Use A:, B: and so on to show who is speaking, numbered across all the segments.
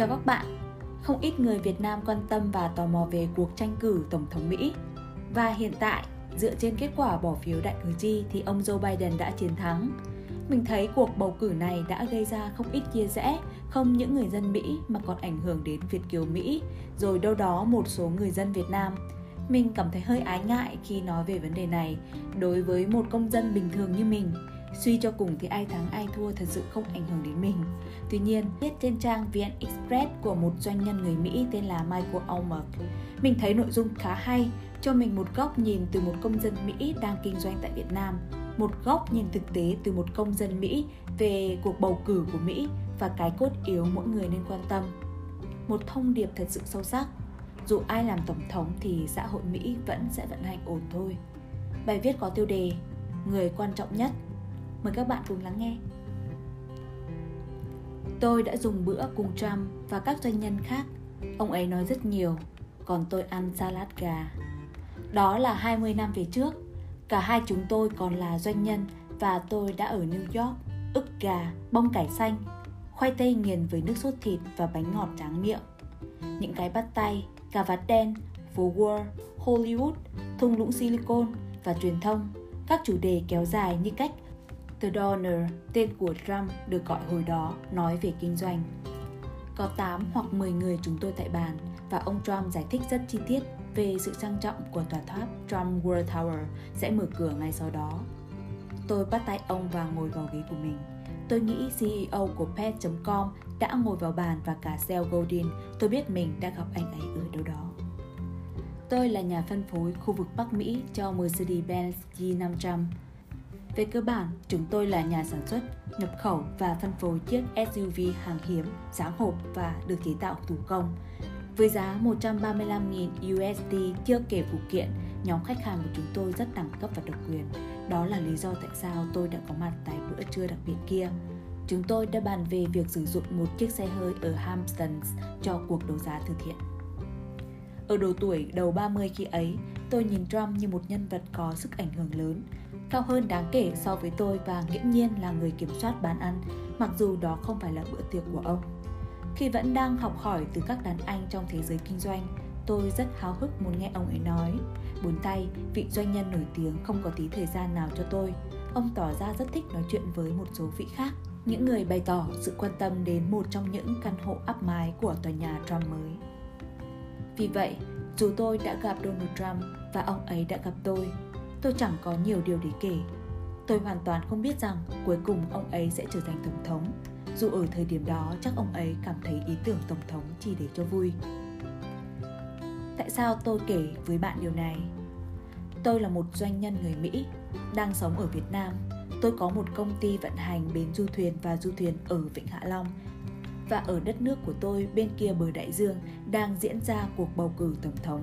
A: Chào các bạn, không ít người Việt Nam quan tâm và tò mò về cuộc tranh cử Tổng thống Mỹ. Và hiện tại, dựa trên kết quả bỏ phiếu đại cử tri thì ông Joe Biden đã chiến thắng. Mình thấy cuộc bầu cử này đã gây ra không ít chia rẽ, không những người dân Mỹ mà còn ảnh hưởng đến Việt kiều Mỹ, rồi đâu đó một số người dân Việt Nam. Mình cảm thấy hơi ái ngại khi nói về vấn đề này đối với một công dân bình thường như mình Suy cho cùng thì ai thắng ai thua thật sự không ảnh hưởng đến mình. Tuy nhiên, viết trên trang VN Express của một doanh nhân người Mỹ tên là Michael Ulmer, mình thấy nội dung khá hay, cho mình một góc nhìn từ một công dân Mỹ đang kinh doanh tại Việt Nam, một góc nhìn thực tế từ một công dân Mỹ về cuộc bầu cử của Mỹ và cái cốt yếu mỗi người nên quan tâm. Một thông điệp thật sự sâu sắc, dù ai làm tổng thống thì xã hội Mỹ vẫn sẽ vận hành ổn thôi. Bài viết có tiêu đề Người quan trọng nhất Mời các bạn cùng lắng nghe. Tôi đã dùng bữa cùng Trump và các doanh nhân khác. Ông ấy nói rất nhiều, còn tôi ăn salad gà. Đó là 20 năm về trước. Cả hai chúng tôi còn là doanh nhân và tôi đã ở New York, ức gà, bông cải xanh, khoai tây nghiền với nước sốt thịt và bánh ngọt tráng miệng. Những cái bắt tay, cà vạt đen, phố Wall, Hollywood, thung lũng silicon và truyền thông, các chủ đề kéo dài như cách The Donor, tên của Trump được gọi hồi đó, nói về kinh doanh. Có 8 hoặc 10 người chúng tôi tại bàn và ông Trump giải thích rất chi tiết về sự trang trọng của tòa tháp Trump World Tower sẽ mở cửa ngay sau đó. Tôi bắt tay ông và ngồi vào ghế của mình. Tôi nghĩ CEO của Pet.com đã ngồi vào bàn và cả Seth Godin, tôi biết mình đã gặp anh ấy ở đâu đó. Tôi là nhà phân phối khu vực Bắc Mỹ cho Mercedes-Benz G500 về cơ bản, chúng tôi là nhà sản xuất, nhập khẩu và phân phối chiếc SUV hàng hiếm, dáng hộp và được chế tạo thủ công. Với giá 135.000 USD chưa kể phụ kiện, nhóm khách hàng của chúng tôi rất đẳng cấp và độc quyền. Đó là lý do tại sao tôi đã có mặt tại bữa trưa đặc biệt kia. Chúng tôi đã bàn về việc sử dụng một chiếc xe hơi ở Hamptons cho cuộc đấu giá từ thiện. Ở độ tuổi đầu 30 khi ấy, tôi nhìn Trump như một nhân vật có sức ảnh hưởng lớn, cao hơn đáng kể so với tôi và nghiễm nhiên là người kiểm soát bàn ăn, mặc dù đó không phải là bữa tiệc của ông. Khi vẫn đang học hỏi từ các đàn anh trong thế giới kinh doanh, tôi rất háo hức muốn nghe ông ấy nói. Bốn tay, vị doanh nhân nổi tiếng không có tí thời gian nào cho tôi. Ông tỏ ra rất thích nói chuyện với một số vị khác, những người bày tỏ sự quan tâm đến một trong những căn hộ áp mái của tòa nhà Trump mới. Vì vậy, dù tôi đã gặp Donald Trump và ông ấy đã gặp tôi, tôi chẳng có nhiều điều để kể. Tôi hoàn toàn không biết rằng cuối cùng ông ấy sẽ trở thành tổng thống, dù ở thời điểm đó chắc ông ấy cảm thấy ý tưởng tổng thống chỉ để cho vui. Tại sao tôi kể với bạn điều này? Tôi là một doanh nhân người Mỹ, đang sống ở Việt Nam. Tôi có một công ty vận hành bến du thuyền và du thuyền ở Vịnh Hạ Long và ở đất nước của tôi bên kia bờ đại dương đang diễn ra cuộc bầu cử tổng thống.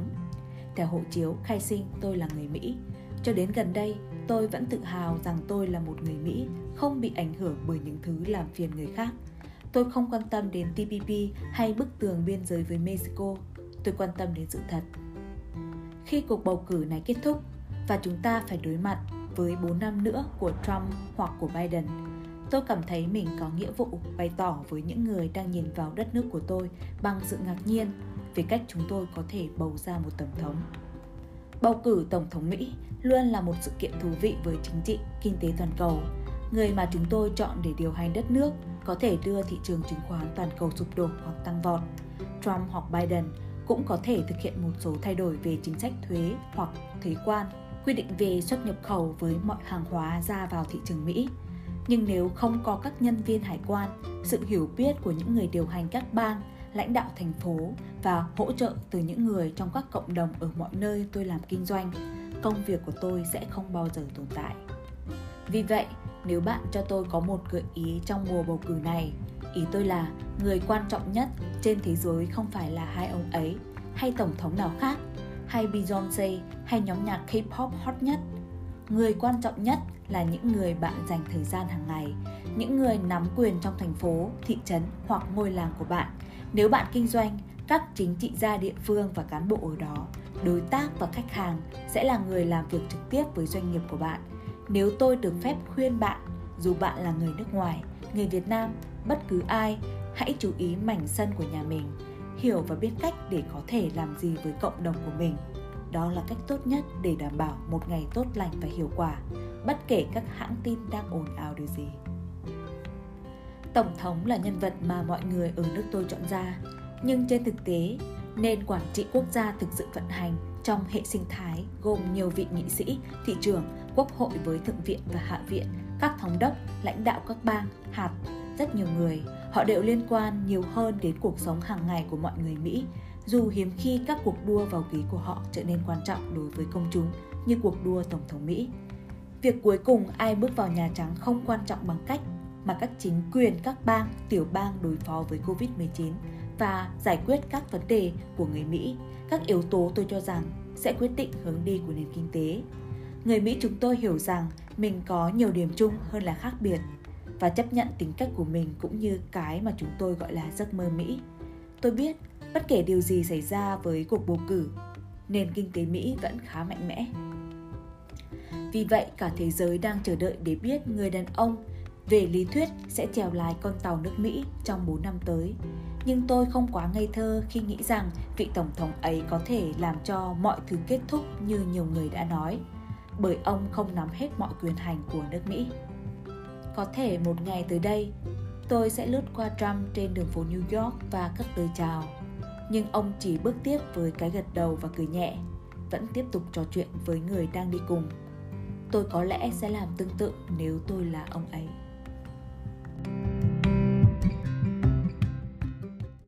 A: Theo hộ chiếu khai sinh tôi là người Mỹ, cho đến gần đây, tôi vẫn tự hào rằng tôi là một người Mỹ, không bị ảnh hưởng bởi những thứ làm phiền người khác. Tôi không quan tâm đến TPP hay bức tường biên giới với Mexico, tôi quan tâm đến sự thật. Khi cuộc bầu cử này kết thúc và chúng ta phải đối mặt với 4 năm nữa của Trump hoặc của Biden, tôi cảm thấy mình có nghĩa vụ bày tỏ với những người đang nhìn vào đất nước của tôi bằng sự ngạc nhiên về cách chúng tôi có thể bầu ra một tổng thống. Bầu cử Tổng thống Mỹ luôn là một sự kiện thú vị với chính trị, kinh tế toàn cầu. Người mà chúng tôi chọn để điều hành đất nước có thể đưa thị trường chứng khoán toàn cầu sụp đổ hoặc tăng vọt. Trump hoặc Biden cũng có thể thực hiện một số thay đổi về chính sách thuế hoặc thuế quan, quy định về xuất nhập khẩu với mọi hàng hóa ra vào thị trường Mỹ. Nhưng nếu không có các nhân viên hải quan, sự hiểu biết của những người điều hành các bang lãnh đạo thành phố và hỗ trợ từ những người trong các cộng đồng ở mọi nơi tôi làm kinh doanh, công việc của tôi sẽ không bao giờ tồn tại. Vì vậy, nếu bạn cho tôi có một gợi ý trong mùa bầu cử này, ý tôi là người quan trọng nhất trên thế giới không phải là hai ông ấy hay tổng thống nào khác hay Beyoncé hay nhóm nhạc K-pop hot nhất. Người quan trọng nhất là những người bạn dành thời gian hàng ngày, những người nắm quyền trong thành phố, thị trấn hoặc ngôi làng của bạn nếu bạn kinh doanh, các chính trị gia địa phương và cán bộ ở đó, đối tác và khách hàng sẽ là người làm việc trực tiếp với doanh nghiệp của bạn. Nếu tôi được phép khuyên bạn, dù bạn là người nước ngoài, người Việt Nam, bất cứ ai, hãy chú ý mảnh sân của nhà mình, hiểu và biết cách để có thể làm gì với cộng đồng của mình. Đó là cách tốt nhất để đảm bảo một ngày tốt lành và hiệu quả, bất kể các hãng tin đang ồn ào điều gì. Tổng thống là nhân vật mà mọi người ở nước tôi chọn ra, nhưng trên thực tế, nền quản trị quốc gia thực sự vận hành trong hệ sinh thái gồm nhiều vị nghị sĩ, thị trưởng, quốc hội với thượng viện và hạ viện, các thống đốc, lãnh đạo các bang, hạt, rất nhiều người. Họ đều liên quan nhiều hơn đến cuộc sống hàng ngày của mọi người Mỹ, dù hiếm khi các cuộc đua vào ghế của họ trở nên quan trọng đối với công chúng như cuộc đua Tổng thống Mỹ. Việc cuối cùng ai bước vào Nhà Trắng không quan trọng bằng cách mà các chính quyền các bang, tiểu bang đối phó với Covid-19 và giải quyết các vấn đề của người Mỹ. Các yếu tố tôi cho rằng sẽ quyết định hướng đi của nền kinh tế. Người Mỹ chúng tôi hiểu rằng mình có nhiều điểm chung hơn là khác biệt và chấp nhận tính cách của mình cũng như cái mà chúng tôi gọi là giấc mơ Mỹ. Tôi biết bất kể điều gì xảy ra với cuộc bầu cử, nền kinh tế Mỹ vẫn khá mạnh mẽ. Vì vậy, cả thế giới đang chờ đợi để biết người đàn ông về lý thuyết sẽ chèo lái con tàu nước Mỹ trong 4 năm tới. Nhưng tôi không quá ngây thơ khi nghĩ rằng vị tổng thống ấy có thể làm cho mọi thứ kết thúc như nhiều người đã nói, bởi ông không nắm hết mọi quyền hành của nước Mỹ. Có thể một ngày tới đây, tôi sẽ lướt qua Trump trên đường phố New York và cất lời chào. Nhưng ông chỉ bước tiếp với cái gật đầu và cười nhẹ, vẫn tiếp tục trò chuyện với người đang đi cùng. Tôi có lẽ sẽ làm tương tự nếu tôi là ông ấy.